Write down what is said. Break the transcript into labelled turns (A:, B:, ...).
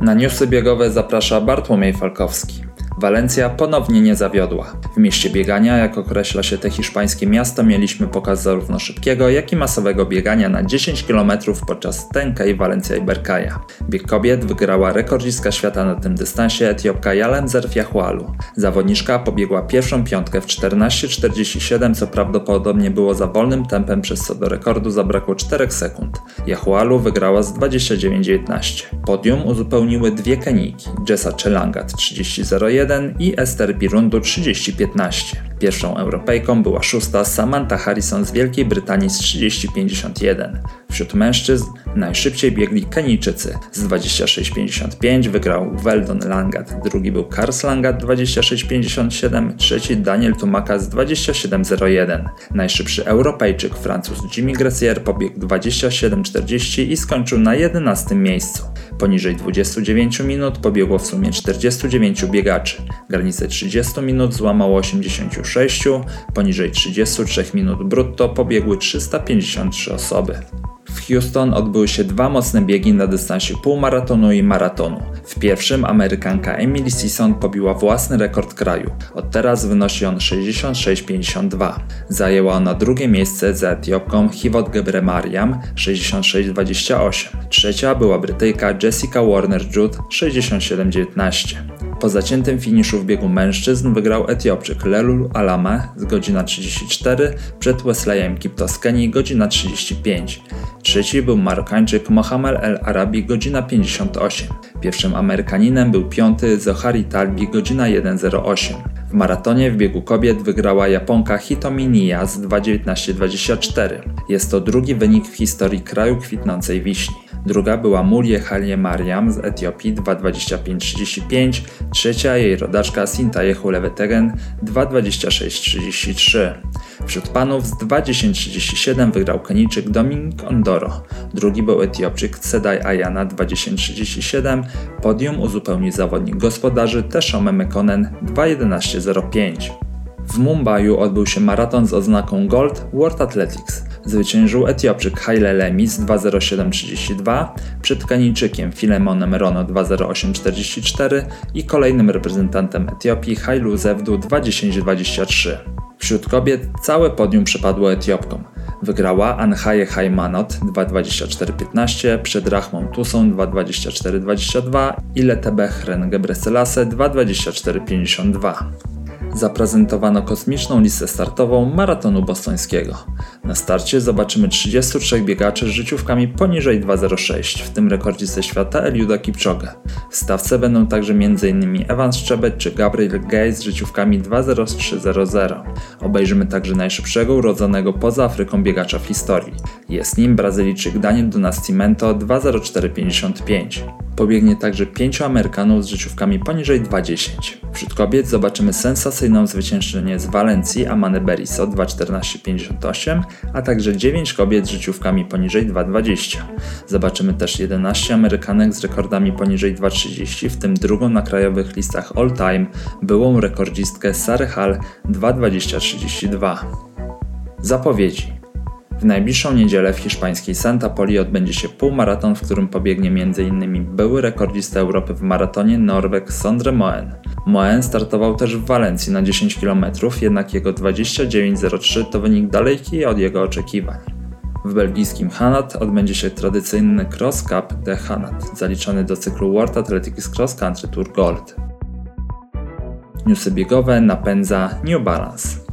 A: Na newsy biegowe zaprasza Bartłomiej Falkowski. Walencja ponownie nie zawiodła. W mieście biegania, jak określa się te hiszpańskie miasto, mieliśmy pokaz zarówno szybkiego, jak i masowego biegania na 10 km podczas Tenkej, Walencja i Berkaja. Bieg kobiet wygrała rekordzistka świata na tym dystansie Etiopka Jalem Zerfiahualu. Zawodniczka pobiegła pierwszą piątkę w 14.47, co prawdopodobnie było za wolnym tempem, przez co do rekordu zabrakło 4 sekund. Jahualu wygrała z 29.19. Podium uzupełniły dwie Kenijki, Jessa Chelangat 30.01 i Esther Birundu 3015. Pierwszą Europejką była szósta Samantha Harrison z Wielkiej Brytanii z 3051. Wśród mężczyzn najszybciej biegli Kenijczycy. Z 26.55 wygrał Weldon Langat, drugi był Kars Langat 26.57, trzeci Daniel Tumaka z 27.01. Najszybszy Europejczyk Francuz Jimmy Gressier pobiegł 27.40 i skończył na 11 miejscu. Poniżej 29 minut pobiegło w sumie 49 biegaczy. Granicę 30 minut złamało 86, poniżej 33 minut brutto pobiegły 353 osoby. W Houston odbyły się dwa mocne biegi na dystansie półmaratonu i maratonu. W pierwszym Amerykanka Emily Sisson pobiła własny rekord kraju. Od teraz wynosi on 66,52. Zajęła ona drugie miejsce za Etiopką Hivot Gebremariam 66,28. Trzecia była Brytyjka Jessica Warner-Judd 67,19. Po zaciętym finiszu w biegu mężczyzn wygrał Etiopczyk Lelul Alame z godzina 34 przed Wesleyem Kiptos Kenii godzina 35. Trzeci był Marokańczyk Mohamed El Arabi godzina 58. Pierwszym Amerykaninem był piąty Zohari Talbi godzina 1.08. W maratonie w biegu kobiet wygrała Japonka Hitomi Nia z 2.19.24. Jest to drugi wynik w historii kraju kwitnącej wiśni. Druga była Mulie Halie Mariam z Etiopii 2.25.35, trzecia jej rodaczka Sintaye Hulewetegen 2.26.33. Wśród panów z 2.10.37 wygrał Kenijczyk Dominik Ondoro, drugi był Etiopczyk Sedaj Ayana 2.10.37, podium uzupełnił zawodnik gospodarzy Teshome Mekonen 2.11.05. W Mumbai odbył się maraton z oznaką Gold World Athletics. Zwyciężył Etiopczyk Haile Lemis 2.07.32 przed Kenijczykiem Filemonem Rono 2.08.44 i kolejnym reprezentantem Etiopii Hailu Zewdu 2.10.23. Wśród kobiet całe podium przypadło Etiopkom. Wygrała Anhaje Haimanot 2.24.15 przed Rahmą Tusą 2.24.22 i Letebe Hren Gebreselassie 2.24.52 zaprezentowano kosmiczną listę startową maratonu bostońskiego. Na starcie zobaczymy 33 biegaczy z życiówkami poniżej 2.06, w tym rekordzistę świata Eliuda Kipchoge. W stawce będą także m.in. Evan Szczebet czy Gabriel Gay z życiówkami 2.03.00. Obejrzymy także najszybszego urodzonego poza Afryką biegacza w historii. Jest nim Brazylijczyk Daniel do 2.04.55. Pobiegnie także pięciu Amerykanów z życiówkami poniżej 2.10. Wśród kobiet zobaczymy sensacyjną zwyciężczynię z Walencji Amane Beriso 2.14.58, a także 9 kobiet z życiówkami poniżej 2.20. Zobaczymy też 11 Amerykanek z rekordami poniżej 2.30, w tym drugą na krajowych listach all time, byłą rekordzistkę Sary Hall 2.20.32. Zapowiedzi w najbliższą niedzielę w hiszpańskiej Santa Poli odbędzie się półmaraton, w którym pobiegnie m.in. były rekordzista Europy w maratonie Norweg Sondre Moen. Moen startował też w Walencji na 10 km, jednak jego 29.03 to wynik daleki od jego oczekiwań. W belgijskim Hanat odbędzie się tradycyjny Cross Cup de Hanat, zaliczony do cyklu World Athletics Cross Country Tour Gold. Newsy biegowe napędza New Balance.